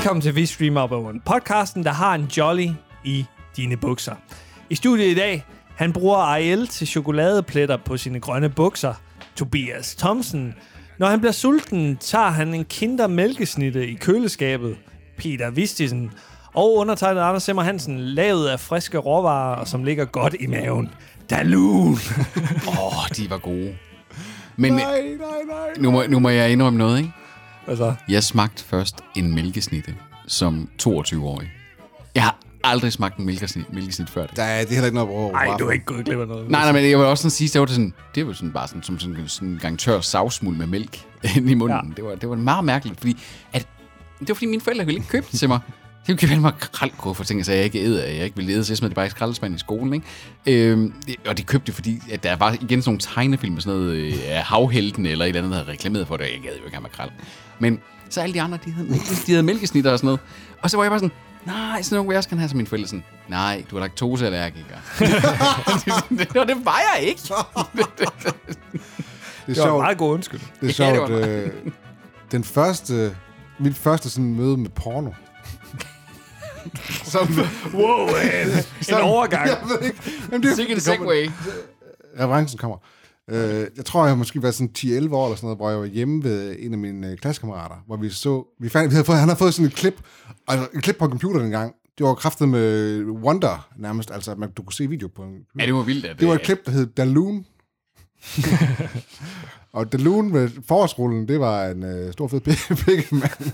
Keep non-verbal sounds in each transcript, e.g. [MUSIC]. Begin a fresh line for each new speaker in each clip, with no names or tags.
Velkommen til Vi Streamer Up Owen, podcasten, der har en jolly i dine bukser. I studiet i dag, han bruger Ariel til chokoladepletter på sine grønne bukser. Tobias Thomsen. Når han bliver sulten, tager han en kinder mælkesnitte i køleskabet. Peter Vistisen. Og undertegnet Anders Simmer Hansen, lavet af friske råvarer, og som ligger godt i maven. Dalun! [LAUGHS]
Åh, oh, de var gode. Men
Nej, nej, nej.
nu må, nu må jeg indrømme noget, ikke?
Altså,
Jeg smagte først en mælkesnitte som 22-årig. Jeg har aldrig smagt en mælkesnit, mælkesnit før det.
Er, det er heller ikke noget at
ej, du er ikke gået glip af noget.
Nej, nej, men jeg vil også sådan sige, det var det sådan, det var sådan bare sådan, som sådan, sådan en gang tør savsmuld med mælk [LAUGHS] ind i munden.
Ja.
Det, var, det var meget mærkeligt, fordi at, det var fordi mine forældre ville ikke købe det til mig. Ville købe mig kraldgrød ting, så jeg ikke æder, jeg ikke ville æde, så jeg smed det bare i skraldespanden i skolen, ikke? Øhm, det- og de købte det, fordi at der var igen sådan nogle tegnefilm med sådan noget øh, af havhelten eller et eller andet, der havde reklameret for det, og jeg gad jo ikke have makrel. Men så alle de andre, de havde, [LAUGHS] de havde mælkesnitter og sådan noget. Og så var jeg bare sådan, nej, sådan nogle vil jeg også gerne have som mine forældre. Sådan, nej, du [LAUGHS] er laktoseallergiker. og det var jeg ikke. [LAUGHS]
Det er
Det var en
sjovt.
meget god undskyld.
Det er
Ja, det
sjovt. øh, den første, mit første sådan møde med porno. Som,
Wow, en, en overgang. [LAUGHS]
jeg ved ikke. Jamen, det,
Sikke en
det kommer-
segway.
Referencen kommer. Øh, jeg tror, jeg har måske været sådan 10-11 år eller sådan noget, hvor jeg var hjemme ved en af mine øh, klassekammerater, hvor vi så, vi fandt, vi havde fået, han havde fået sådan et klip, altså et klip på computeren engang. Det var kraftet med Wonder nærmest, altså at man, du kunne se video på en
Ja, det var vildt. At,
Det var et klip, der hed Daloon. [LAUGHS] og Daloon med forårsrullen, det var en øh, stor fed [LAUGHS] pik mand.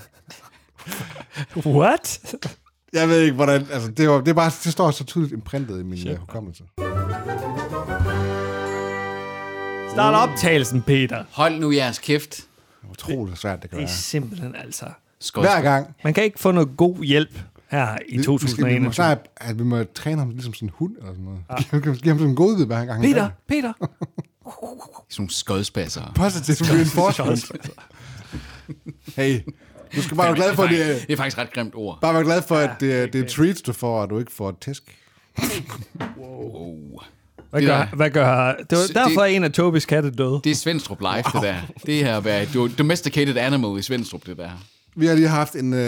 What?
Jeg ved ikke, hvordan... Altså, det, var, det, er bare, det står så tydeligt imprintet i min øh, hukommelse.
Start optagelsen, Peter.
Hold nu jeres kæft.
Det er utroligt svært, det kan
Det er
være.
simpelthen altså...
Skål.
Hver gang.
Man kan ikke få noget god hjælp her i
Vi, vi, må
2021.
snart, at vi må træne ham ligesom sådan en hund eller sådan noget. Ja. Give, give ham sådan en godvid hver gang. han
Peter,
gør det.
Peter. [LAUGHS]
Sådan nogle skodspasser.
Positive reinforcement. hey, du skal bare være glad for, at det, er-
det er faktisk ret grimt ord.
bare være glad for, at det, er- det er treats, du får, og du ikke får et tæsk.
Oh.
Hvad
Det
gør,
der-
hvad gør... Det var derfor,
det-
at en af Tobis katte døde.
Det er Svendstrup Live, wow. det der. Det her at være domesticated animal i Svendstrup, det der.
Vi har lige haft en øh,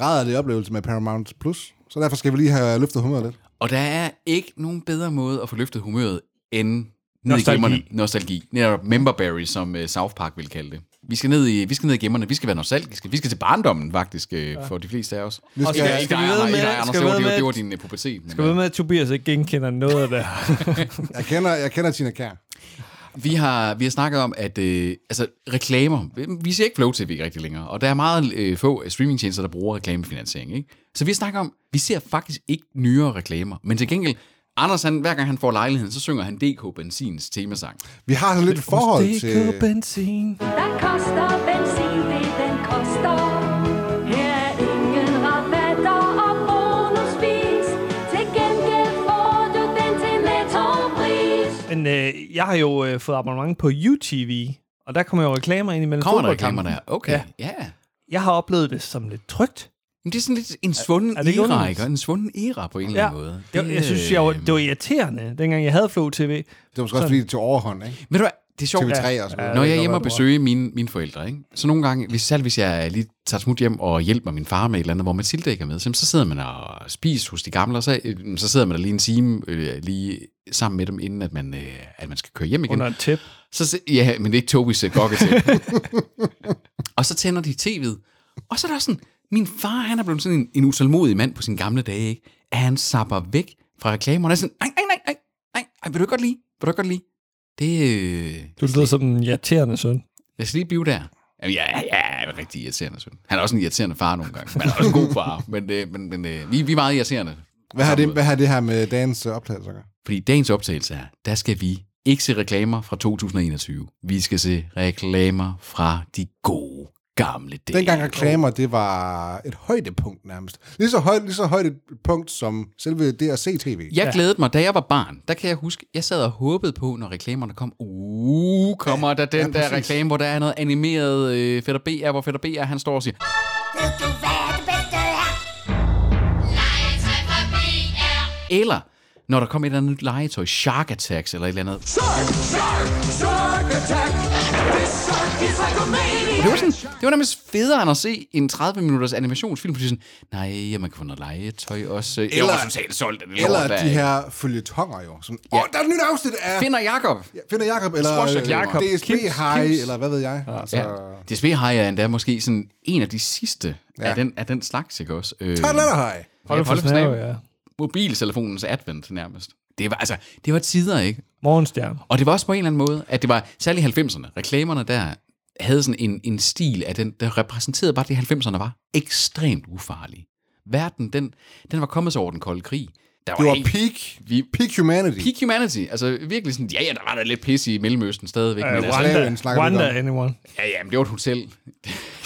rædderlig oplevelse med Paramount Plus, så derfor skal vi lige have løftet humøret lidt.
Og der er ikke nogen bedre måde at få løftet humøret end
Nostalgi.
Nostalgi. Netop memberberry, som uh, South Park vil kalde det. Vi skal ned i, vi skal ned i gemmerne. Vi skal være nostalgiske. Vi skal til barndommen, faktisk, uh, for de fleste af os.
Vi
Og
skal,
skal-
Ikke
vi
Anders,
med-
Anders.
skal
Det var, det var, din uh, pubertet.
Skal vi ved med, at Tobias ikke genkender noget af det [LAUGHS]
jeg, kender, jeg kender Tina Kær.
Vi har, vi har snakket om, at øh, altså, reklamer, vi ser ikke Flow TV rigtig længere, og der er meget øh, få streamingtjenester, der bruger reklamefinansiering. Ikke? Så vi har snakket om, vi ser faktisk ikke nyere reklamer, men til gengæld, Anders, han, hver gang han får lejligheden, så synger han DK Benzins temasang.
Vi har sådan lidt et forhold til...
benzin.
Hvad koster benzin, det den koster? Her er ingen rabatter og bonusvis. Til gengæld får du den til nettopris.
Men øh, jeg har jo øh, fået abonnement på UTV, og der kommer jo reklamer ind imellem
Kommer der reklamer der? Okay,
Ja.
ja.
Jeg har oplevet det som lidt trygt.
Men det er sådan lidt en svunden
er det ikke
era, ikke? En svunden era på en eller anden måde.
Det, var- jeg synes, jeg var, det var irriterende, dengang jeg havde Flow TV.
Det var måske også fordi, det til overhånd, ikke?
Ved du hvad, det er sjovt.
TV3
Ja.
og sådan
Ja,
noget.
Når
det
jeg er hjemme og
være,
besøge mine, mine forældre, ikke? så nogle gange, hvis, selv hvis jeg lige tager smut hjem og hjælper min far med et eller andet, hvor Mathilde ikke er med, så, sidder man og spiser hos de gamle, og så, øh, så sidder man der lige en time øh, lige sammen med dem, inden at man, øh, at man skal køre hjem igen.
Under et tæp.
Så, ja, men det er ikke Tobis uh, gokke til. [LAUGHS] og så tænder de tv'et. Og så er der sådan, min far, han er blevet sådan en, en usalmodig mand på sine gamle dage, ikke? At han sapper væk fra reklamerne. Og er sådan, nej, nej, nej, nej, nej, nej, vil du godt lide? Vil du godt lide? Det, øh,
Du lyder som en irriterende søn.
jeg skal lige blive der. Jamen, ja, ja, ja, jeg er rigtig irriterende søn. Han er også en irriterende far nogle gange. Men han er også en god far. [LAUGHS] Men, øh, men, men øh, vi, vi er meget irriterende.
Hvad har, det, hvad har det her med dagens optagelse?
Fordi dagens optagelse er, der skal vi ikke se reklamer fra 2021. Vi skal se reklamer fra de gode gamle dage.
Dengang reklamer, det var et højdepunkt nærmest. Lige så højt, lige så højt et punkt som selve det at se tv.
Jeg glædede mig, da jeg var barn, der kan jeg huske, jeg sad og håbede på, når reklamerne kom, uh, kommer der den
ja,
ja, der reklame, hvor der er noget animeret øh, Fætter B er, hvor Fætter B er, han står og siger,
Ved du hvad det bedste er? Legetøj BR.
eller når der kom et eller andet nyt legetøj, Shark Attacks eller et eller andet,
Shark, shark, shark attack! This shark is like a maniac!
Det var, sådan, det var nærmest federe end at se en 30 minutters animationsfilm, fordi sådan, nej, ja, man kan få noget legetøj også. Eller, var totalt solgt det
Eller
lort,
de her følgetonger jo. Sådan, åh, der er et nyt afsnit af
Finder Jakob.
Finder Jakob, eller. Jakob, DSB
Kims,
High,
Kims.
eller hvad ved jeg. Altså,
Ja. DSB har jeg endda måske sådan en af de sidste ja.
Ja.
af, den, af den slags, ikke også? Øh,
Tag letter high.
Hold for snæve, ja.
Mobiltelefonens advent nærmest. Det var, altså, det var tider, ikke?
Morgenstjerne.
Og det var også på en eller anden måde, at det var særligt i 90'erne. Reklamerne der havde sådan en, en stil af den, der repræsenterede bare, det 90'erne var ekstremt ufarlige. Verden, den, den var kommet sig over den kolde krig. Der
Det var
helt-
peak,
vi,
peak humanity.
peak humanity. Altså virkelig sådan, ja, ja, der var der lidt pis i Mellemøsten stadigvæk.
Uh,
men altså,
Rwanda
Wanda,
snakker vi
Wanda
om.
anyone.
ja, ja, men det var et hotel. [LAUGHS]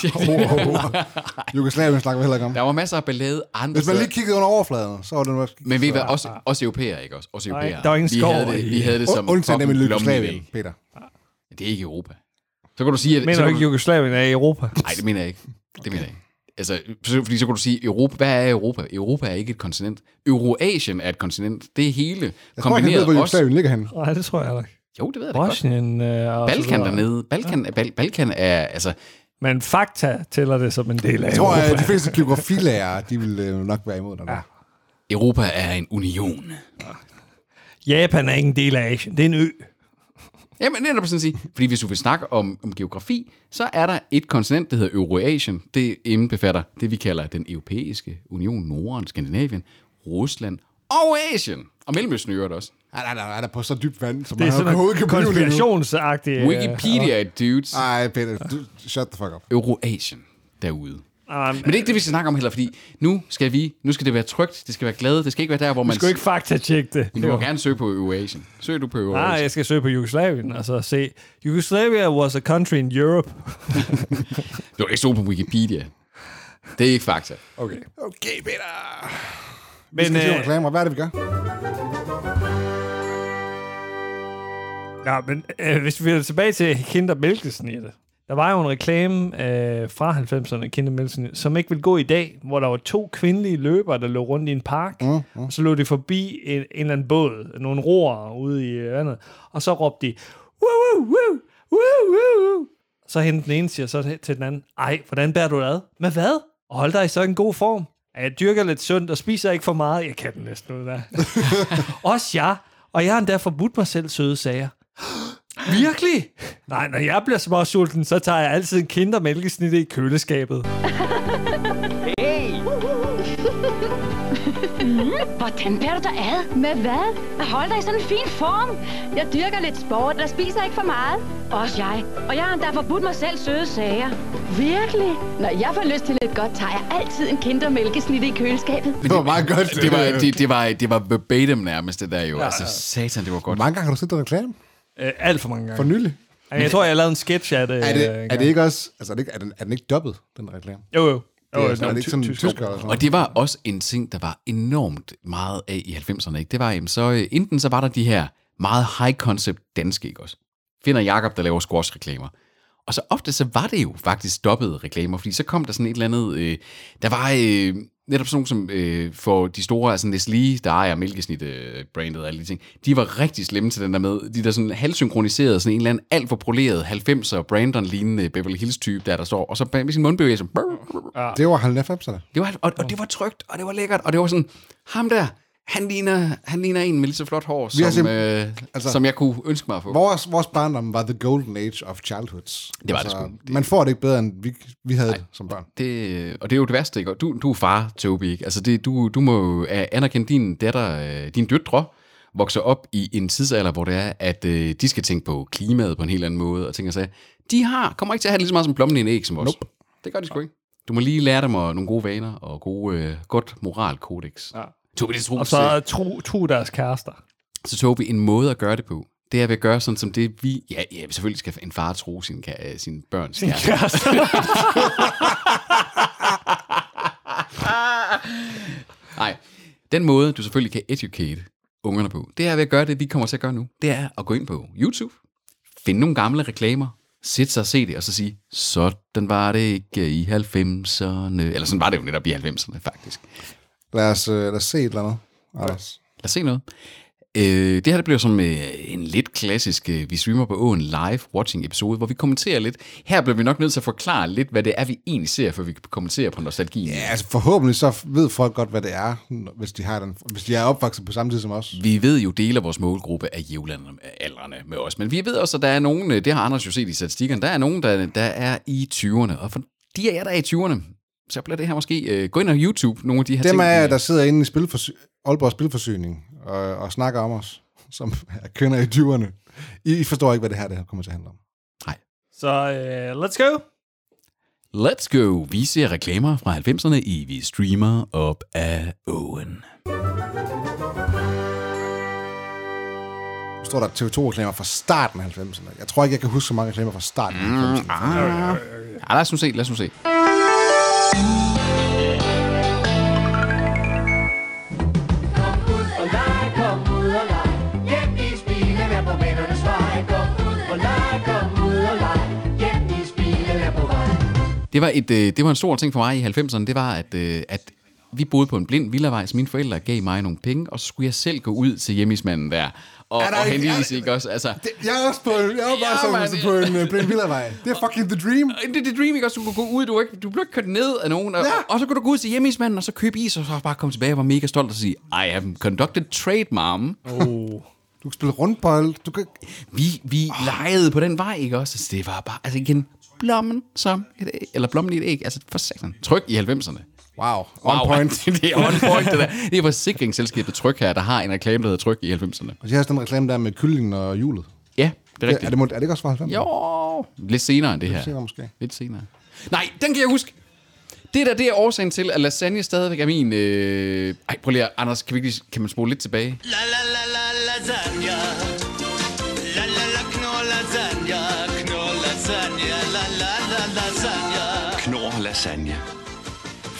[LAUGHS]
Jugoslavien snakker vi heller ikke om.
Der var masser af ballade andre
Hvis man lige kiggede under overfladen, så var det måske...
Men ved I hvad, også, også europæer, ikke også? Også
Nej,
europæer.
der var ingen
vi
skov
havde det,
i-
vi havde det som
Undtagen nemlig
lommelig
Jugoslavien. Peter.
Det er ikke Europa. Så kan du sige, at...
Mener
så
du ikke, Jugoslavien er i Europa? [LAUGHS]
Nej, det mener jeg ikke. Det mener jeg ikke. Altså, så- fordi så kan du sige, Europa, hvad er Europa? Europa er ikke et kontinent. Euroasien er et kontinent. Det er hele
Jeg tror ikke, han ved,
kombineret
hvor
også.
Jugoslavien ligger henne.
Nej, det tror jeg ikke.
Jo, det ved jeg da godt.
Bosnien øh,
Balkan dernede. Balkan, Bal- Balkan er, altså,
Men fakta tæller det som en del af
Jeg tror, at de fleste geografilærere, de vil øh, nok være imod dig. Ja.
Europa er en union.
Japan er ikke en del af Asien. Det er en ø.
Jamen, det er der sådan at sige. Fordi hvis du vil snakke om, om geografi, så er der et kontinent, der hedder Euroasien. Det indbefatter det, vi kalder den europæiske union, Norden, Skandinavien, Rusland og Asien. Og Mellemøsten øvrigt også.
Nej, nej, nej, han er på så dybt vand, som
Det er
man
sådan
overhovedet kan
konspirationsagtigt.
Wikipedia, dudes.
Nej, Peter, du, shut the fuck up.
Euroasien derude. Men det er ikke det, vi skal snakke om heller, fordi nu skal vi, nu skal det være trygt, det skal være glade, det skal ikke være der, hvor
Du
man...
skal ikke fakta-tjekke det.
Du må gerne søge på Euroasien. Søg du på
Nej,
Euroasien.
jeg skal søge på Jugoslavien og så se. Yugoslavia was a country in Europe. [LAUGHS]
Du kan ikke stå på Wikipedia. Det er ikke fakta.
Okay. Okay, Peter. Vi
Men,
skal se
øh,
reklamer. Hvad er det, vi gør?
Ja, men øh, hvis vi vil tilbage til Kinder Mælkesnittet. Der var jo en reklame øh, fra 90'erne, Kinder Mælkesnittet, som ikke vil gå i dag, hvor der var to kvindelige løbere, der lå rundt i en park, mm, mm. og så lå de forbi en, en eller anden båd, nogle roer ude i vandet, og så råbte de, woo, woo, woo, woo, woo. Så hende den ene siger så til- den anden, ej, hvordan bærer du det ad? Med hvad? Og hold dig i så en god form. "Ja, Jeg dyrker lidt sundt og spiser ikke for meget. Jeg kan den næsten ud af. [LAUGHS] [LAUGHS] Også jeg. Og jeg har endda forbudt mig selv søde sager. Virkelig? Nej, når jeg bliver småsulten, så tager jeg altid en kindermælkesnit i køleskabet.
Hvordan bærer du dig ad? Med hvad? At holde dig i sådan en fin form. Jeg dyrker lidt sport og spiser ikke for meget. Også jeg. Og jeg har endda forbudt mig selv søde sager. Virkelig? Når jeg får lyst til lidt godt, tager jeg altid en kindermælkesnit i køleskabet.
Det var meget godt.
Det var, det, det, var, det var verbatim nærmest, det der jo. Ja, altså, satan, det var
Hvor
godt.
mange gange har du set den reklame?
Øh, alt for mange gange.
For nylig.
Jeg tror, jeg lavede en sketch af det.
Er
øh,
det, er
engang.
det ikke også... Altså, er, det er, den, er den ikke dobbelt, den reklame?
Jo, jo.
Det er, er det ikke sådan en tysker eller sådan
Og det var også en ting, der var enormt meget af i 90'erne. Ikke? Det var, jamen, så øh, enten så var der de her meget high concept danske, ikke også? Finder Jakob der laver squash-reklamer. Og så ofte så var det jo faktisk stoppede reklamer, fordi så kom der sådan et eller andet... Øh, der var øh, netop sådan nogle som øh, for de store, altså Nestlé, der ejer mælkesnit-brandet og alle de ting, de var rigtig slemme til den der med, de der sådan halvsynkroniserede, sådan en eller anden alt for poleret 90'er Brandon-lignende Beverly Hills-type, der der står, og så bag med sin mundbevægelse,
Det var 90'erne.
det var, og, og det var trygt, og det var lækkert, og det var sådan, ham der, han ligner, han ligner en med lige så flot hår, som,
simp-
øh,
altså-
altså, som jeg kunne ønske mig at få.
Vores, vores barndom var the golden age of childhoods.
Det var det sgu. Det-
Man får det ikke bedre, end vi, vi havde det som børn.
Det, og det er jo det værste, ikke? Du, du er far, Toby, ikke? Altså, det, du, du må jo øh, anerkende din datter, øh, din døtre, vokser op i en tidsalder, hvor det er, at øh, de skal tænke på klimaet på en helt anden måde, og tænker sig, de har, kommer ikke til at have det lige så meget som plommen i en æg som os. Nope. Det gør de sgu ikke. Du må lige lære dem nogle gode vaner og gode, øh, godt moralkodex. Ja. Toby, det tror
Og så tro, tro deres kærester.
Så Tobi, en måde at gøre det på, det er ved at gøre sådan som det, vi... Ja, ja selvfølgelig skal en far tro sin, ka- sin børns kæreste.
Kærester. [LAUGHS]
Nej, den måde, du selvfølgelig kan educate ungerne på, det er ved at gøre det, vi kommer til at gøre nu. Det er at gå ind på YouTube, finde nogle gamle reklamer, sætte sig og se det, og så sige, sådan var det ikke i 90'erne. Eller sådan var det jo netop i 90'erne, faktisk.
Lad os, øh, lad os se et eller andet. Anders.
Lad os se noget. Øh, det her det bliver som øh, en lidt klassisk, øh, vi streamer på åen live watching episode, hvor vi kommenterer lidt. Her bliver vi nok nødt til at forklare lidt, hvad det er, vi egentlig ser, for vi kan kommentere på nostalgien.
Ja, altså forhåbentlig så ved folk godt, hvad det er, hvis de, har den, hvis de er opvokset på samme tid som os.
Vi ved jo, dele af vores målgruppe er jævlanderne med os, men vi ved også, at der er nogen, øh, det har Anders jo set i statistikkerne, der er nogen, der, der er i 20'erne, og for de jer, der er i 20'erne, så bliver det her måske, øh, gå ind og YouTube, nogle af de her
Dem
ting.
er,
øh,
der sidder inde i spilforsy- Aalborg Spilforsyning og, og snakker om os, som er kvinder i 20'erne. I, I forstår ikke, hvad det her det her kommer til at handle om.
Så uh, let's go.
Let's go! Vi ser reklamer fra 90'erne i Vi Streamer op af åen.
Nu står der TV2-reklamer fra starten af 90'erne. Jeg tror ikke, jeg kan huske så mange reklamer fra starten af 90'erne.
Ah. Ja, lad os nu se, lad os nu se. Det var, et, øh, det var en stor ting for mig i 90'erne, det var, at, øh, at vi boede på en blind villavej, så mine forældre gav mig nogle penge, og så skulle jeg selv gå ud til hjemmismanden der, og,
Er der
og
ikke-
hente is,
der-
ikke også? Altså,
Det, jeg er også på, jeg er bare
Ja, man.
på en uh, blind villavej. Det er fucking the dream.
det er det dream, ikke også? Du kunne gå ud, du, var ikke, du blev ikke kørt ned af nogen, og,
Ja.
og, og så kunne du gå ud til hjemmismanden, og så købe is, og så bare komme tilbage og var mega stolt og sige, I have conducted trade, mom.
Oh.
Du kan spille rundbold. Du kan...
Vi, vi oh. legede på den vej, ikke også? Altså, det var bare, altså igen, blommen som et æg, eller blommen i et æg, altså for satan. Tryk i 90'erne.
Wow. On point. [LAUGHS]
det er on point, det der. Det er forsikringsselskabet Tryk her, der har en reklame, der hedder Tryk i 90'erne.
Og så har den reklame der med kyllingen og hjulet.
Ja, det er
Det,
rigtigt.
er, det, må- er det ikke også fra 90'erne?
Jo, lidt senere end det her.
senere måske.
Lidt senere. Nej, den kan jeg huske. Det der, det er årsagen til, at lasagne stadigvæk er min... Øh... Ej, prøv lige, at- Anders, kan, vi kan man spole lidt tilbage?
La la la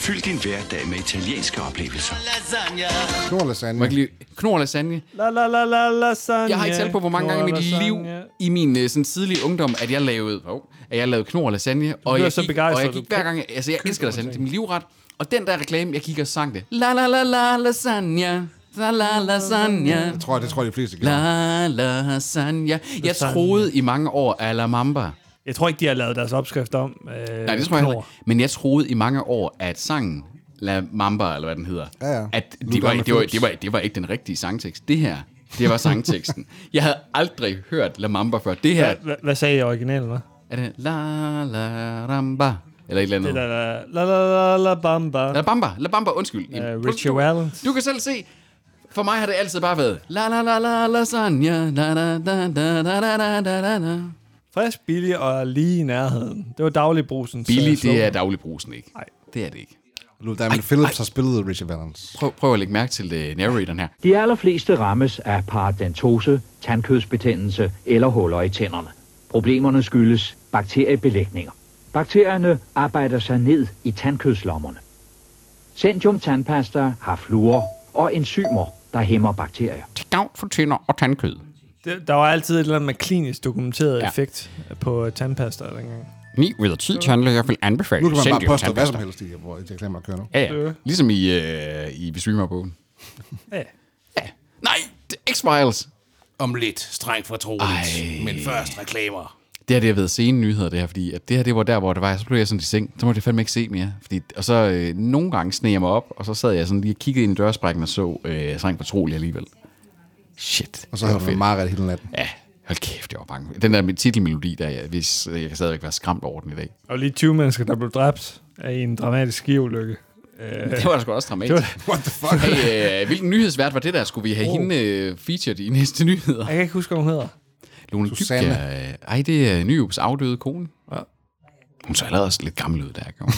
Fyld din hverdag med italienske oplevelser.
Lasagna.
Knor lasagne.
Må jeg ikke lige... Knor lasagne.
La la la la lasagne.
Jeg har ikke talt på, hvor mange gange i mit liv,
Lasagne.
i min øh, sådan tidlige ungdom, at jeg lavede, oh, at jeg lavede knor lasagne. Og jeg
så
gik,
begejstret,
og jeg gik hver gang, altså jeg elsker lasagne, det er min livret. Og den der reklame, jeg kigger og sang det. La la la la lasagne. La la lasagne.
Jeg tror, det tror jeg, de fleste gjorde.
La lasagne. Jeg
Lasagne.
troede i mange år, at la mamba.
Jeg tror ikke, de har lavet deres opskrift om. Øh,
Nej, det tror jeg heller ikke. Men jeg troede i mange år, at sangen La Mamba, eller hvad den hedder,
Ja, ja.
at det var, det, var, det, var, det var ikke den rigtige sangtekst. Det her, det var sangteksten. [LAUGHS] jeg havde aldrig hørt La Mamba før. Det her,
Hvad, hvad sagde jeg i originalen, hva'?
er det La La Ramba, eller et eller andet.
Det der, la la la la bamba.
La Bamba, La Bamba, undskyld.
Uh, Valens.
Du kan selv se, for mig har det altid bare været La la la la lasagne, la la da da da da da da.
Frisk, billig og lige i nærheden. Det var dagligbrusens
Billig,
øh,
det
slogan.
er dagligbrusen ikke.
Nej.
Det er det ikke.
Lou Diamond Phillips har spillet Richard Valens.
Prøv, prøv at lægge mærke til uh, narratoren her.
De allerfleste rammes af paradentose, tandkødsbetændelse eller huller i tænderne. Problemerne skyldes bakteriebelægninger. Bakterierne arbejder sig ned i tandkødslommerne. Centrum tandpasta har fluor og enzymer, der hæmmer bakterier.
Til gavn for tænder og tandkød.
Det, der var altid et eller andet med klinisk dokumenteret
Ja.
effekt på tandpasta dengang.
9 ud af 10 tandlæger vil anbefale
Nu kan man bare påstå hvad som helst i, hvor de reklamer kører nu.
Ja, ja. Ligesom i, øh, i på.
Ja.
Ja. Nej, det er X-Files.
Om lidt, strengt fortroligt.
Ej.
Men først reklamer.
Det her, det har været sene nyheder, det her, fordi at det her, det var der, hvor det var, så blev jeg sådan i seng, så måtte jeg fandme ikke se mere. Fordi, og så øh, nogle gange sneg jeg mig op, og så sad jeg sådan lige og kiggede ind i dørsprækken og så øh, strengt fortroligt alligevel. Shit.
Og så
det
har
var
du meget hele natten.
Ja, hold kæft, jeg var bange. Den der med titelmelodi, der, jeg, hvis, jeg kan stadigvæk være skræmt over den i dag.
Og lige 20 mennesker, der blev dræbt af en dramatisk skiulykke. [LAUGHS]
Det var da sgu også dramatisk.
Det
What the fuck?
Hey, øh, hvilken nyhedsvært var det der? Skulle vi have oh. hende øh, featured i næste nyheder?
jeg kan ikke huske, hvad hun hedder.
Lone
Susanne.
Dybkjær. øh, Ej, det er Nyhjubs afdøde kone.
Ja.
Hun så allerede også lidt gammel ud der, gjorde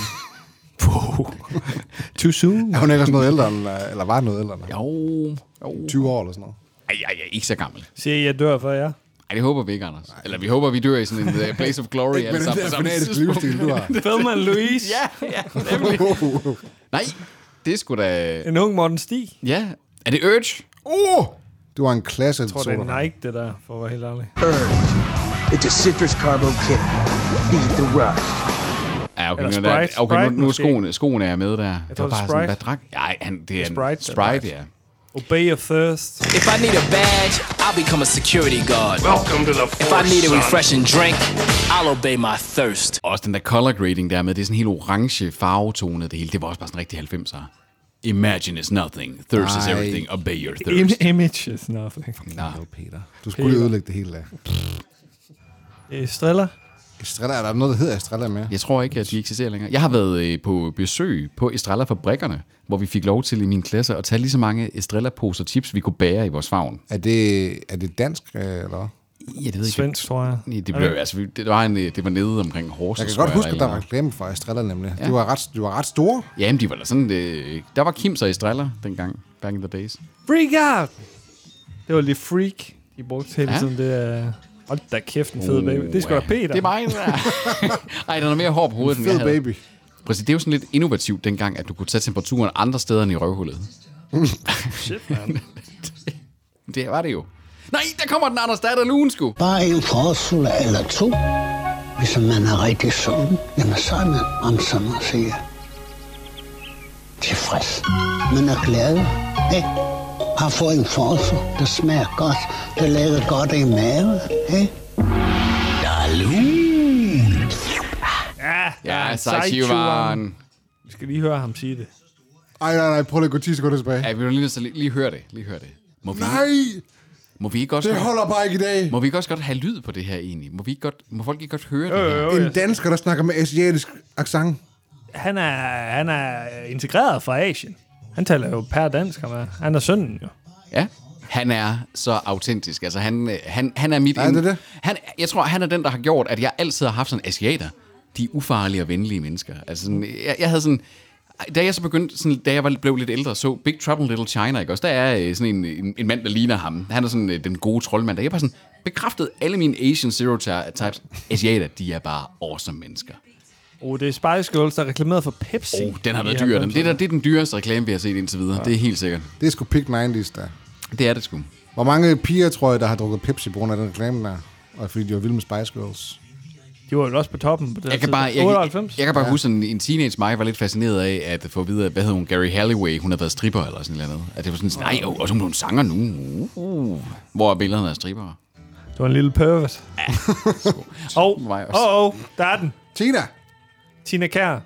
hun. [LAUGHS]
Too soon.
Er hun ellers noget ældre, end, øh, eller var noget ældre? End,
Jo, jo.
20 år eller sådan noget.
Ej, ej, ej, ikke så gammel.
Siger I, jeg dør for jer?
Ej, det håber vi ikke, Anders. Eller vi håber, vi dør i sådan en uh, place of glory.
Ikke med den der fanatiske livsstil, du har. [LAUGHS]
Thelma Louise.
Ja, ja, nemlig. Nej, det er sgu da...
En ung Morten Stig.
Ja, er det Urge?
Oh! Det var en klasse
Jeg tror, det er Nike, det der, for at være helt ærlig.
It's a citrus carbo kit. Beat the rush.
Ja, okay,
Eller
nu, der,
Sprite.
okay, nu,
Sprite
nu er
måske.
skoene, skoene er med der. Jeg
tror, det er Sprite.
hvad drak? Nej, han, det er,
Sprite,
en
er
Sprite, ja.
Obey your thirst.
If I need a badge, I'll become a security guard.
Welcome to the
If I need a refreshing drink, I'll obey my thirst.
Også den der color grading der med, det er sådan helt orange farvetone, det hele. Det var også bare sådan rigtig 90'er. Imagine is nothing, thirst is
Nej.
everything, obey your
Im-
thirst.
image is nothing.
Nå.
Peter. Du skulle lige ødelægge det hele af.
Estrella?
Estrella, er der noget, der hedder Estrella mere?
Jeg tror ikke, at de eksisterer længere. Jeg har været øh, på besøg på Estrella-fabrikkerne, hvor vi fik lov til i min klasse at tage lige så mange Estrella-poser chips, vi kunne bære i vores favn.
Er det, er det dansk, øh, eller?
Ja, det ved jeg ikke.
Svensk, tror jeg.
Nej, det, blev, altså, vi- det, var en, øh, det var nede omkring Horsens.
Jeg kan godt huske, at der var reklame for Estrella nemlig.
Ja.
De, var ret, de var ret store.
andet. Jamen, de var da sådan... Øh, der var Kims og Estrella dengang, back in the days.
Freak out! Det var lidt freak, de brugte hele
Ja.
tiden. Det er... Hold da kæft, en fed baby. Det skal være Peter.
Det er mig, der. [LAUGHS] Ej, der er noget mere hår på hovedet, end jeg
Fed
havde.
baby.
Præcis, det er jo sådan lidt innovativt dengang, at du kunne tage temperaturen andre steder end i røvhullet. [LAUGHS]
Shit, man. [LAUGHS]
Det var det jo. Nej, der kommer den Anders datter Lune, sgu.
Bare en forårsfuld eller to. Hvis man er rigtig sulten, jamen så er man, om så man siger, tilfreds. Man er glad, ikke? Har fået en forårsfuld, der smager godt, der ligger godt i maven, ikke? Dalun.
Ja,
Ja.
Sejchuan. Vi skal lige høre ham sige det.
Ej, nej, nej, prøv lige at gå 10 sekunder tilbage.
Ja, vi vil lige, lige, lige høre det. Lige høre det. Må vi,
Nej,
må vi ikke også
det
godt,
holder bare ikke i dag.
må vi ikke også godt have lyd på det her egentlig? Må, vi ikke godt, må folk ikke godt høre
Jo,
det her?
jo, jo.
En dansker, der snakker med asiatisk accent.
Han er, han er integreret fra Asien. Han taler jo per dansk, ham er. Han er sønnen jo.
Ja. Han er så autentisk. Altså, han, han, han er mit...
Ja, det er det.
Han, jeg tror, han er den, der har gjort, at jeg altid har haft sådan asiater. De er ufarlige og venlige mennesker. Altså, sådan, jeg, jeg havde sådan... Da jeg så begyndte, sådan, da jeg var, blev lidt ældre, så Big Trouble in Little China, ikke? Også der er øh, sådan en, en, en mand, der ligner ham. Han er sådan øh, den gode troldmand. Der jeg bare sådan bekræftet alle mine Asian stereotypes. Asiater, de er bare awesome mennesker.
Oh, det er Spice Girls, der er reklameret for Pepsi.
Oh, den har været dyr. Den,
90'erne.
det, er, der- det er den dyreste reklame, vi har set indtil videre. Ja. Det er helt sikkert.
Det er sgu pick 90's der.
Det er det sgu.
Hvor mange piger, tror jeg, der har drukket Pepsi på grund af den reklame der? Og fordi de var vilde med Spice Girls.
De var jo også på toppen på det
Jeg kan bare, jeg,
98.
jeg, jeg kan bare ja. huske, sådan en teenage mig var lidt fascineret af at få at vide, hvad hed hun, Gary Halliway, hun havde været stripper eller sådan noget. At det var sådan, nej, og og så hun sanger nu. Uh, hvor er billederne af stripper?
Det var en lille pervert. [LAUGHS] Åh,
mig også.
åh, åh, der er den.
Tina!
Tina Kær.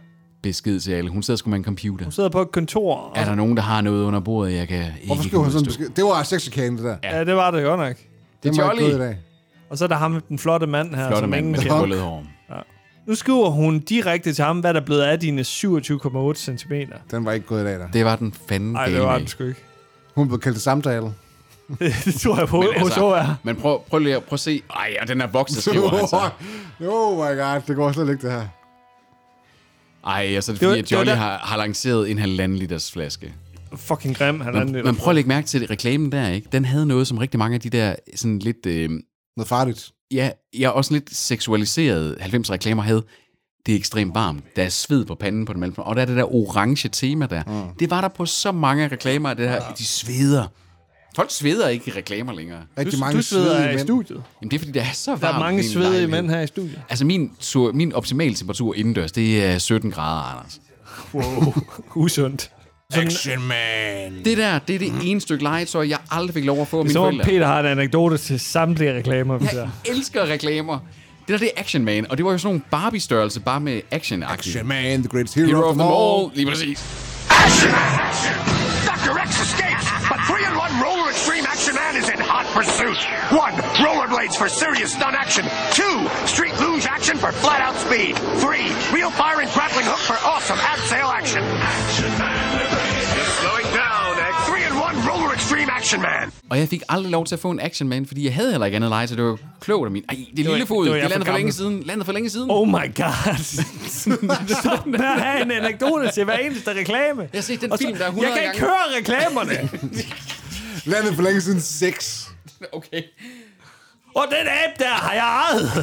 Besked til alle. Hun sidder sgu med en computer.
Hun sidder på et kontor.
Er der nogen, der har noget under bordet, jeg kan ikke
Hvorfor skriver hun sådan en besked? Det var sexikane, det der.
Ja, det var det godt nok.
Det
er
var ikke
Jolly.
i dag.
Og så er der ham, den flotte mand her.
Flotte mand med det krøllede hår.
Nu skriver hun direkte til ham, hvad der er blevet af dine 27,8 cm.
Den var ikke gået i dag, der.
Det var den fanden
Nej, det var den sgu ikke.
Hun blev kaldt til samtale. [LAUGHS]
det tror jeg på
Men,
hos HR.
men prøv, prøv lige at prøv at se. Ej, og den er vokset, skriver [LAUGHS] han så.
oh my god, det går slet ikke det her.
Ej, og så er det
Det var-
fordi, at
det var
Jolly
der-
har, har lanceret en halvanden liters flaske.
Fucking grim, han er
Men, men prøv at lægge mærke til det, reklamen der, ikke? Den havde noget, som rigtig mange af de der sådan lidt... Øh,
Noget farligt.
ja, ja, også lidt seksualiserede 90 reklamer havde. Det er ekstremt varmt. Der er sved på panden på dem. Og der er det der orange tema der. Mm. Det var der på så mange reklamer, det her, de sveder. Folk sveder ikke i reklamer længere.
Rigtig
Du,
mange
du sveder i
mænd.
studiet.
Jamen, det er fordi, det er så varmt.
Der er mange svedige mænd her i studiet.
Altså, min, sur, min optimale temperatur indendørs, det er 17 grader, Anders.
Wow, [LAUGHS] usundt.
Action man.
Det der, det er det ene stykke legetøj, jeg aldrig fik lov at få af mine
om
forældre.
Peter har en anekdote til samtlige reklamer.
Jeg
Der.
elsker reklamer. Det der, det er Action Man, og det var jo sådan nogle Barbie-størrelse, bare med action
Action man, the greatest hero,
Hero
of them all.
Lige præcis.
Dr. X escapes, but 3-in-1 Roller Extreme Action Man is in hot pursuit. 1. Rollerblades for serious stunt action. 2. Street luge action for flat-out speed. 3. Wheel firing grappling hook for awesome abseil action. It's slowing 3-in-1 Roller Extreme Action Man.
Og jeg fik aldrig lov til at få en Action Man, fordi jeg havde heller ikke andet legetøj. Det var klogt af min. Ej, det er
var-
lille fod.
det
Det, landede
for
for længe siden. Landet for længe siden.
Oh my god. Stop med at have en anekdote til hver eneste reklame.
Jeg har set den
Og så-
film, der er 100
Jeg kan ikke
gange.
høre reklamerne. [LAUGHS]
Landet for længe siden 6. [LAUGHS]
Okay.
Og den app der har jeg ejet. [LAUGHS]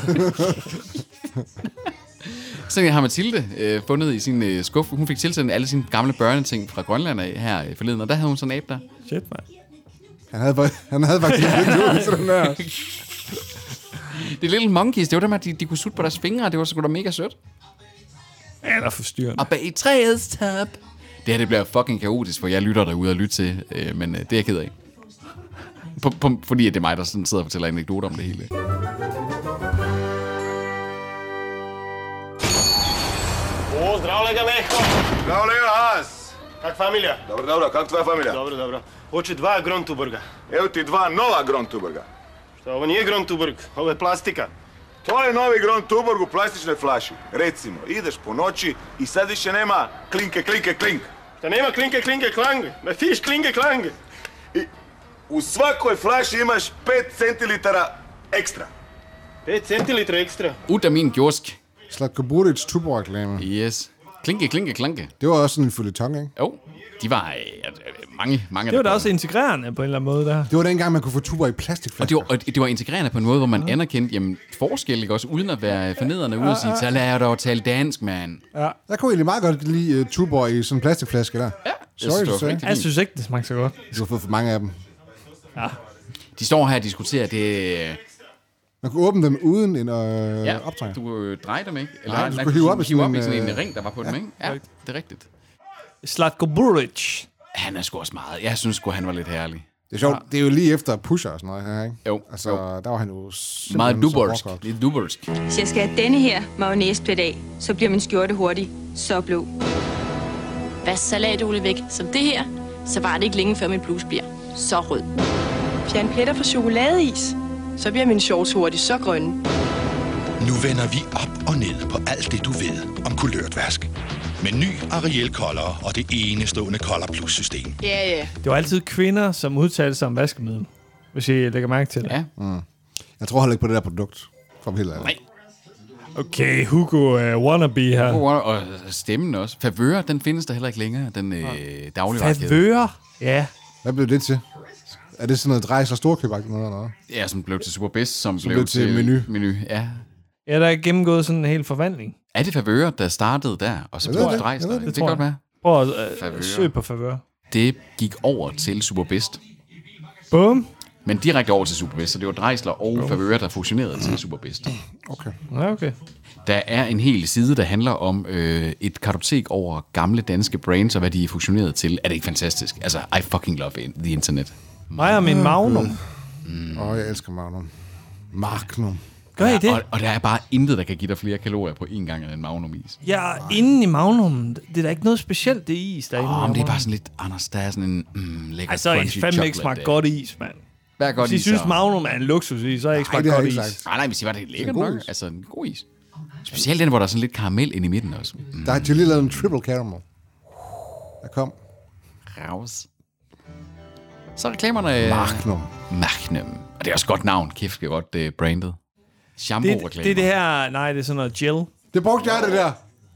Så har Mathilde øh, fundet i sin øh, skuffe. Hun fik tilsendt alle sine gamle børneting fra Grønland af her øh, forleden, og der havde hun sådan en app der.
Shit, man.
Han havde, han havde faktisk lidt ud til den der.
Det er Little Monkeys, det var dem, at de, de kunne sutte på deres fingre, og det var sgu da mega sødt.
Ja, der er forstyrrende.
Og bag træets top, Det her det bliver fucking kaotisk, for jeg lytter derude og lytter til, øh, men øh, det er jeg ked af. På, på, fordi det er mig, der sådan sidder og fortæller anekdoter om det hele.
O, zdravo lega Mehko.
Zdravo lega Has.
Kak familija?
Dobro, dobro, kako tvoja familija?
Dobro, dobro. Hoće dva Grontuberga.
Evo ti dva nova Grontuberga.
Šta, ovo nije Grontuberg, ovo je plastika.
To je novi Grontuberg u plastičnoj flaši. Recimo, ideš po noći i sad više nema klinke, klinke, klink.
Šta nema klinke, klinke, klang. Ne fiš klinke, klang.
I u svakoj flaši imaš 5 centilitara ekstra.
5 centilitra ekstra.
Ud af min kiosk.
Slatko Buric Tuborg-reklame.
Yes. Klinke, klinke, klanke.
Det var også sådan en følgetong, ikke?
Jo, de var øh, øh, mange, mange
Det var da også integrerende på en eller anden måde der.
Det var dengang, man kunne få Tuborg i
Og
plastikflasker.
det var, og det var integrerende på en måde, hvor man anerkendte jamen, forskel, ikke? også uden at være fornedrende ude og sige, så lad jeg dog tale dansk, mand.
Ja. Jeg kunne egentlig meget godt lide uh, Tuborg i sådan en plastikflaske der.
Ja,
Sorry,
synes, det
Jeg synes ikke, det smagte så godt.
Du har fået for mange af dem.
Ja.
De står her og diskuterer, det øh,
Man kunne åbne dem uden en øh,
ja,
optrænger.
du øh, drejer dem, ikke?
Nej, du skulle hive op
hive
sådan
op i
en,
sådan en
øh,
ring, der var på dem,
ja,
ikke? Ja, det er rigtigt.
Slatko Buric.
Han er sgu også meget. Jeg synes sgu, han var lidt herlig.
Det er sjovt. Det er jo lige efter Pusher og sådan noget her, ikke?
Jo.
Altså,
jo.
der var han jo
Meget duborsk. Lidt duborsk.
Hvis jeg skal have denne her mayonnaiseplet af, så bliver min skjorte hurtigt så blå.
Hvad salatolie væk som det her, så var det ikke længe før min bluse bliver så rød.
Fjern pletter fra chokoladeis. Så bliver min shorts hurtigt så grønne.
Nu vender vi op og ned på alt det, du ved om kulørt vask. Med ny Ariel Color og det enestående Color Plus system.
Ja, ja.
Det var altid kvinder, som udtalte sig om vaskemiddel. Hvis I lægger mærke til det.
Ja.
Mm. Jeg tror heller ikke på det der produkt. For helt ærligt.
Nej.
Okay, Hugo uh, wannabe her.
Og stemmen også. Favør, den findes der heller ikke længere, den øh, dagligvarekæde.
Favør? Ja.
Hvad blev det til? Er det sådan noget drejs- og storkøbagtigt noget eller noget?
Ja, som blev til Superbest, som,
Som
blev,
blev til menu.
menu. Ja.
Ja, der er gennemgået sådan en hel forvandling.
Er det Favør, der startede der, og så blev det
det. Jeg ved det.
Det kan godt
tror
være.
Prøv at søg på favør.
Det gik over til Superbest.
Bum.
Men direkte over til Superbest, så det var Dreisler og Favør, der fusionerede til Superbest.
Okay.
Ja, okay.
Der er en hel side, der handler om øh, et kartotek over gamle danske brands, og hvad de er fusioneret til. Er det ikke fantastisk? Altså, I fucking love the internet.
Mig og min Magnum.
Mm. Åh, oh, jeg elsker Magnum. Magnum.
Gør I det?
Og, og der er bare intet, der kan give dig flere kalorier på én gang end en Magnum-is.
Ja, inden i Magnum, det er da ikke noget specielt, det is, der er inde
Åh,
i
men det er bare sådan lidt, Anders, der er sådan en mm, lækker
Altså, I
crunchy
fandme ikke
chocolate
smagt
der.
godt is, mand.
Hvad er godt
Hvis I
is,
synes,
så?
Magnum er en luksusis, så er I ikke
Nej,
smagt
det har
godt
jeg ikke
is.
sagt.
Nej, nej, hvis I var det er lækkert
god
nok.
is.
Altså, en god is. Specielt den, hvor der er sådan lidt karamel ind i midten også. Mm.
Der har de lige lavet en triple caramel. Der kom.
Raus. Så er reklamerne...
Magnum.
Magnum. Og det er også et godt navn. Kæft, det er godt uh, brandet.
Det,
Shampoo-reklamer.
det er det her, nej, det er sådan noget gel.
Det brugte jeg, det der.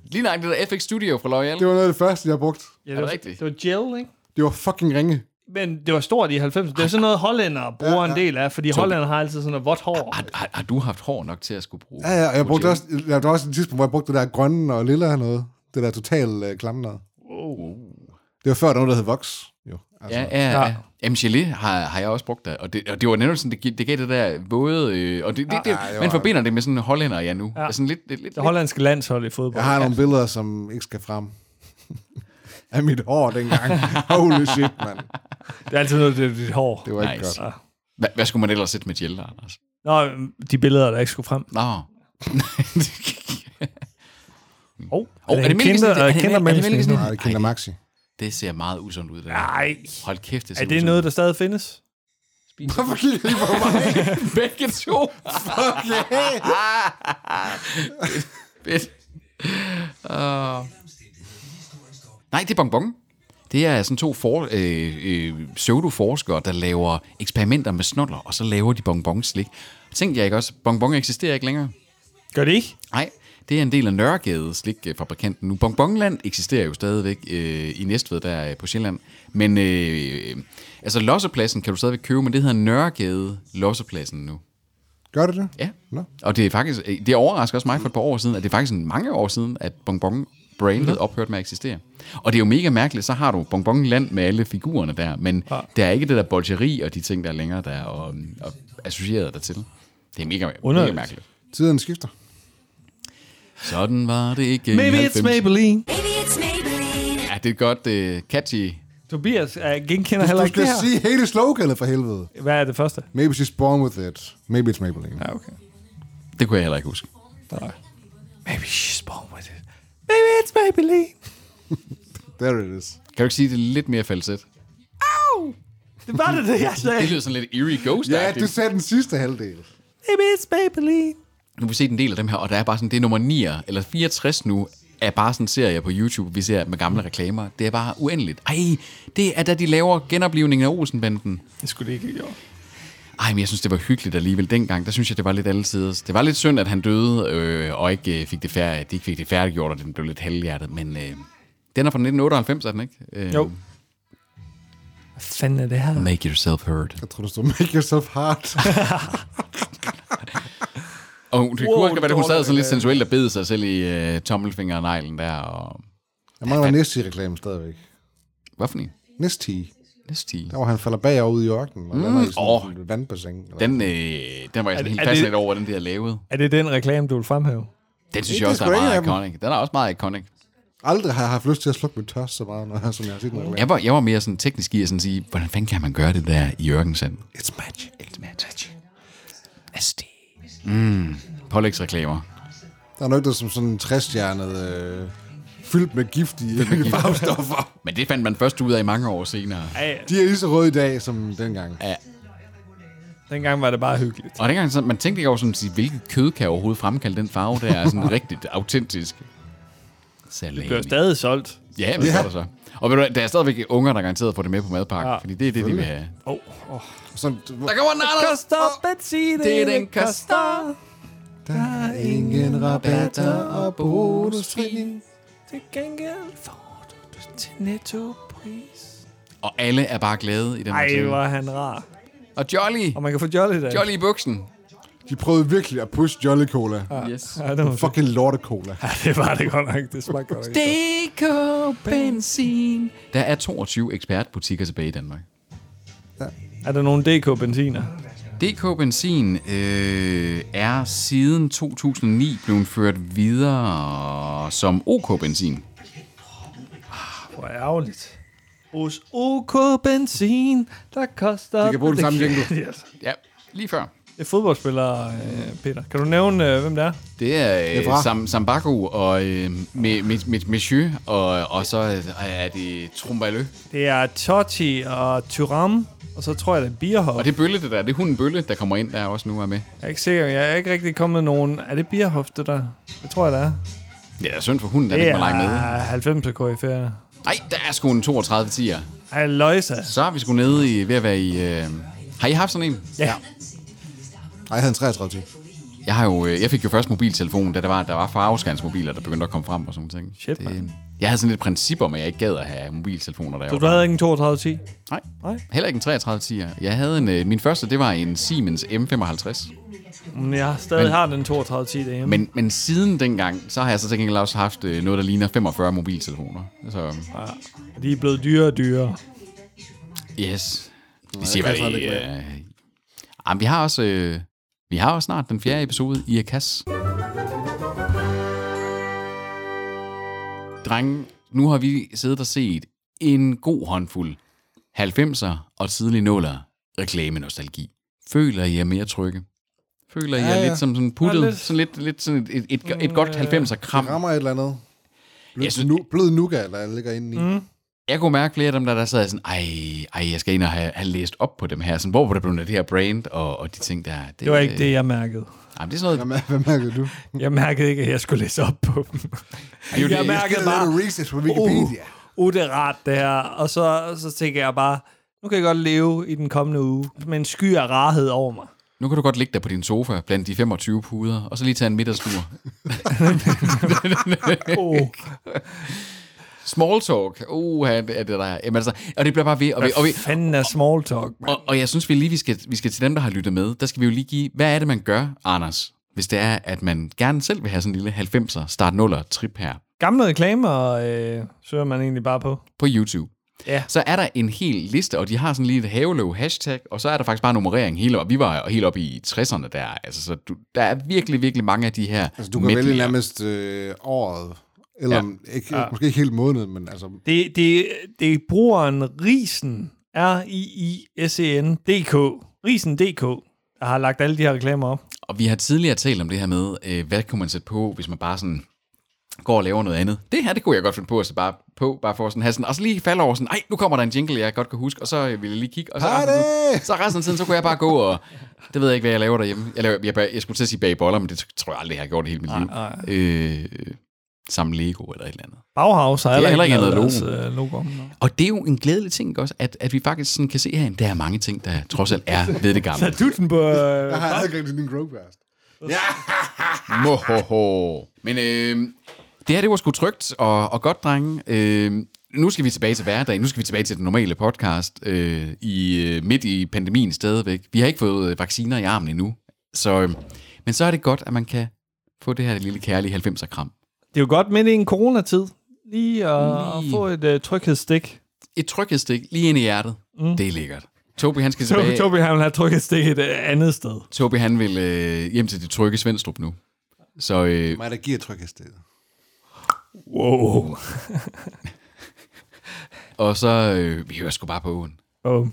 Lige nok det der FX Studio fra L'Oreal.
Det var noget af det første, jeg brugte.
Ja,
Er
det,
det
var,
rigtigt?
det var gel, ikke?
Det var fucking ringe.
Men det var stort i 90'erne. Det er sådan noget, hollænder bruger ja, ja. en del af, fordi
Så-
hollænder har altid sådan noget vådt hår.
Har, har, har, du haft hår nok til at skulle bruge?
Ja, ja, jeg brugte også, der var også et tidspunkt, hvor jeg brugte det der grønne og lilla noget. Det der total øh, klamme noget.
Oh.
Det var før, der var noget, der hed Vox. Jo.
Ja, ja, ja. Jamen, gelé har, har jeg også brugt der. Og det, og det var netop sådan, det, det gav det der våde... Øh, og det, det, det,
Ja, ja, det
man
var-
forbinder det med sådan en hollænder, ja, nu.
Ja.
Altså sådan lidt, lidt, lidt,
Det hollandske landshold i fodbold.
Jeg har nogle billeder, som ikke skal frem. [LAUGHS] af mit hår dengang. Holy shit, mand.
Det er altid noget, det er dit hår.
Det var ikke
Nice.
godt.
Hvad, hvad skulle man ellers sætte med gel, Anders?
Nå, de billeder, der ikke skulle frem.
Nå.
Oh,
Oh, er det
en
mælkesnit?
kinder,
Er det- er det
kindermælkesnit?
mælkesnit?
Nej, det er Kinder Maxi.
Det ser meget usundt ud.
Nej.
Hold kæft, det ser
Er det
usundt
noget,
ud.
der stadig findes?
Hvorfor kigger I på mig?
Begge to.
Okay.
Fedt. Uh. Nej, det er bonbon. Det er sådan to for, øh, øh, pseudo-forskere, der laver eksperimenter med snoller, og så laver de bonbonslik. Tænkte jeg ikke også, bonbon eksisterer ikke længere?
Gør det ikke?
Nej, det er en del af Nørregade slikfabrikanten nu. Bonbonland eksisterer jo stadigvæk øh, i Næstved, der øh, på Sjælland. Men øh, altså lossepladsen kan du stadigvæk købe, men det hedder Nørregade Lossepladsen nu.
Gør det det?
Ja.
Nå.
Og det er faktisk, øh, det overrasker også mig for et par år siden, at det er faktisk mange år siden, at bonbon brandet ophørt med at eksistere. Og det er jo mega mærkeligt, så har du bonbonland med alle figurerne der, men ja. der er ikke det der bolgeri og de ting, der er længere der og, og associeret dertil. Det er mega, mega mærkeligt.
Tiden skifter.
Sådan var det ikke
Maybe
i
it's
90'erne.
Maybelline.
Maybe it's Maybelline.
Ja, det er godt uh, catchy.
Tobias uh, genkender
Du,
heller
du
ikke det
skal
her.
sige hele sloganet for helvede.
Hvad er det første?
Maybe she's born with it. Maybe it's Maybelline.
Ja, okay.
Det kunne jeg heller ikke huske.
Nej. Maybe she's born with it. Maybe it's Maybelline. [LAUGHS]
There it is.
Kan du ikke sige det lidt mere falset?
Au! Det var det, det jeg sagde.
Det lyder sådan lidt eerie ghost
Ja, du sagde den sidste halvdel.
Maybe it's Maybelline.
Nu har vi set en del af dem her, og der er bare sådan, det er nummer 9 eller 64 nu, er bare sådan en serie på YouTube, vi ser med gamle reklamer. Det er bare uendeligt. Ej, det er da de laver genoplivningen af Olsenbanden.
Det skulle det ikke have gjort.
Ej, men jeg synes, det var hyggeligt alligevel dengang. Der synes jeg, det var lidt alletiders. Det var lidt synd, at han døde, øh, og ikke øh, fik det færdigt. De ikke fik det færdiggjort, og den blev lidt halvhjertet. Men øh, den er fra 1998, er den ikke? Øh,
Jo. Hvad fanden er det her?
Make yourself heard.
Jeg tror, du stod make yourself hard. [LAUGHS]
Og hun, det
Wow,
kunne også være, at hun sad sådan lidt sensuelt og bed sig selv i øh, tommelfingerneglen der. Og...
Jeg mangler næste reklame stadigvæk.
Hvad for en?
Næste
Næste
Der hvor han falder bagover ude i ørkenen. Og
Mm.
lander i sådan
Åh.
et vandbassin. eller
Den, øh, den var jeg sådan helt
er
fascineret over, hvordan det er lavet.
Er det den reklame, du vil fremhæve?
Den synes jeg også er meget iconic. Den er også meget iconic.
Aldrig har jeg haft lyst til at slukke mit tørst så meget, når jeg, som jeg har set den reklame.
Jeg var, jeg var mere sådan teknisk i at sådan sige, hvordan fanden kan man gøre det der i ørkensand?
It's magic.
It's magic. SD. Mm, pålægsreklamer.
Der er noget, der er som sådan en træstjernet, øh, fyldt med giftige farvestoffer. [LAUGHS]
Men det fandt man først ud af mange år senere.
Ja,
De er lige så røde i dag, som dengang.
Ja.
dengang var det bare hyggeligt.
Og dengang, så, man tænkte ikke over sådan, at sige, hvilket kød kan overhovedet fremkalde den farve, der er sådan [LAUGHS] rigtigt autentisk. Salami.
Det bliver stadig solgt.
Ja, men det gør der så. Og ved du, hvad, der er stadigvæk unger, der garanteret får det med på madpakken,
Ja.
ja. fordi det er det, de vil have.
Åh, oh,
Så,
Der kommer den anden!
Koster benzin,
Det er den koster.
der er ingen rabatter og bonusfri.
Til gengæld får du det til nettopris.
Og alle er bare glade i den
Ej,
reklame.
hvor er han rar.
Og Jolly.
Og man kan få Jolly der.
Jolly i buksen.
De prøvede virkelig at pushe Jolly Cola.
Ja.
Yes.
Ja, det var
Fucking lorte cola.
Ja, det var det godt nok. Det smagte godt.
DK Benzin. Der er 22 ekspertbutikker tilbage i Danmark.
Er der nogle DK-benziner?
DK Benzin øh, er siden 2009 blevet ført videre som OK Benzin.
Hvor ærgerligt. Hos OK Benzin, der koster...
De kan bruge den samme [LAUGHS] jingle.
Yes.
Ja, lige før.
Er fodboldspillere, øh, Peter. Kan du nævne, øh, hvem det er?
Det er,
er
øh. Sam, Sambaku og øh, Monsieur, og, og så er det Trumbalø.
Det er Totti og Thuram, og så tror jeg, det er Bierhoff.
Og det er Bølle, det der. Det er hunden Bølle, der kommer ind der også nu er med.
Jeg er ikke sikker. Jeg er ikke rigtig kommet nogen... Er det Bierhoff, det der? Det tror jeg, det er.
Ja, det er synd for hunden, der
Det
ikke må lege med.
er 90 KFR.
Nej, der er sgu en 32 10'er.
Ej, løjsa.
Så er vi sgu nede i, ved at være i... Øh... Har I haft sådan en?
Ja.
Nej, jeg havde en 33 10.
Jeg, har jo, øh, jeg fik jo først mobiltelefon, da der var, der var farveskansmobiler, der begyndte at komme frem og sådan ting.
Shit,
det,
mand.
jeg havde sådan lidt princip om, at jeg ikke gad at have mobiltelefoner, der
Så du havde ikke en 3210?
Nej,
Nej.
heller ikke en 33 10 Jeg havde en, øh, min første, det var en Siemens M55.
Men jeg stadig
Men-
har den 3210 derhjemme.
Men, men siden dengang, så har jeg så til gengæld også haft øh, noget, der ligner 45 mobiltelefoner. Så,
Ja. De er blevet dyrere og dyrere.
yes. Vi siger, hvad det
ikke
øh, jamen, vi har også... Øh, vi har også snart den fjerde episode i Akas. Drenge, nu har vi siddet og set en god håndfuld 90'er og tidlige nuller reklame-nostalgi. Føler I jer mere trygge? Føler I jer
Ja, ja.
lidt som sådan puttet?
Ja, lidt.
Sådan lidt, lidt sådan et, et, et, et godt 90'er kram?
Det rammer et eller andet. Blød,
Jeg synes-
nu, blød nougat, der ligger inde i.
Mm.
Jeg kunne mærke flere af dem, der, der sad sådan, ej, ej, jeg skal ind og have, have læst op på dem her. Sådan, hvor var det blevet af det her brand og, og de ting der? Det,
Det var ikke det, jeg mærkede.
Ej, men det er sådan noget,
Hvad, hvad mærkede du?
Jeg mærkede ikke, at jeg skulle læse op på dem.
det-
jeg mærkede
Jeg
bare,
research på Wikipedia.
uh, uh, det er rart det her. Og så, så tænker jeg bare, nu kan jeg godt leve i den kommende uge med en sky af rarhed over mig.
nu kan du godt ligge der på din sofa blandt de 25 puder, og så lige tage en middagstur.
Oh. [LAUGHS] [LAUGHS]
Small talk. Uh, er det, er det der. Jamen, altså, og det bliver bare ved. Og, vi, og,
fanden er small talk,
og, og jeg synes vi lige, vi skal, vi skal til dem, der har lyttet med. Der skal vi jo lige give, hvad er det, man gør, Anders? Hvis det er, at man gerne selv vil have sådan en lille 90'er start 0'er trip her
Gamle reklamer øh, søger man egentlig bare på.
på YouTube.
Ja.
Så er der en hel liste, og de har sådan lige et haveløv hashtag, og så er der faktisk bare nummerering hele op. Vi var helt oppe i 60'erne der. Altså, så du, der er virkelig, virkelig mange af de her
Altså, du kan vælge
medleyer.
nærmest øh, året Eller
Ja.
ikke,
Ja.
måske ikke helt modnet, men altså...
Det, det, det er brugeren Risen, R-I-I-S-E-N-D-K, Risen.dk, der har lagt alle de her reklamer op.
Og vi har tidligere talt om det her med, øh, hvad kunne man sætte på, hvis man bare sådan går og laver noget andet. Det her, det kunne jeg godt finde på at sætte bare på, bare for sådan have sådan, og så lige falde over sådan, ej, nu kommer der en jingle, jeg godt kan huske, og så vil jeg lige kigge, og så resten, tiden, så resten af tiden, så kunne jeg bare gå og, det ved jeg ikke, hvad jeg laver derhjemme. Jeg, laver, jeg, jeg, jeg skulle til at sige bage boller, men det tror jeg aldrig, jeg har gjort i hele mit liv.
nej.
Øh, sammen Lego eller et eller andet.
Bauhaus har
er
heller
heller
ikke noget deres, øh, logo.
Og det er jo en glædelig ting også, at, at vi faktisk sådan kan se herinde, der er mange ting, der trods alt er ved det gamle.
Statuten på... Øh,
Jeg har adgang til din Chromecast. [LAUGHS]
Mohoho. Men øh, det her, det var sgu trygt og, og godt, drenge. Øh, nu skal vi tilbage til hverdagen. Nu skal vi tilbage til den normale podcast øh, i øh, midt i pandemien stadigvæk. Vi har ikke fået vacciner i armen endnu. Så, øh, men så er det godt, at man kan få det her lille kærlige 90'er kram.
Det er jo godt midt i en coronatid, lige at
Lige.
få et øh, tryghedsstik.
Et tryghedsstik lige ind i hjertet. Mm. Det er lækkert. Tobi, han skal
Så
tilbage.
Tobi han vil have tryghedsstik et øh, andet sted.
Tobi, han vil øh, hjem til det trygge Svendstrup nu. Så øh,
Mig, der giver tryghedsstedet.
Wow.
og så øh, vi hører sgu bare på åen.
Oh.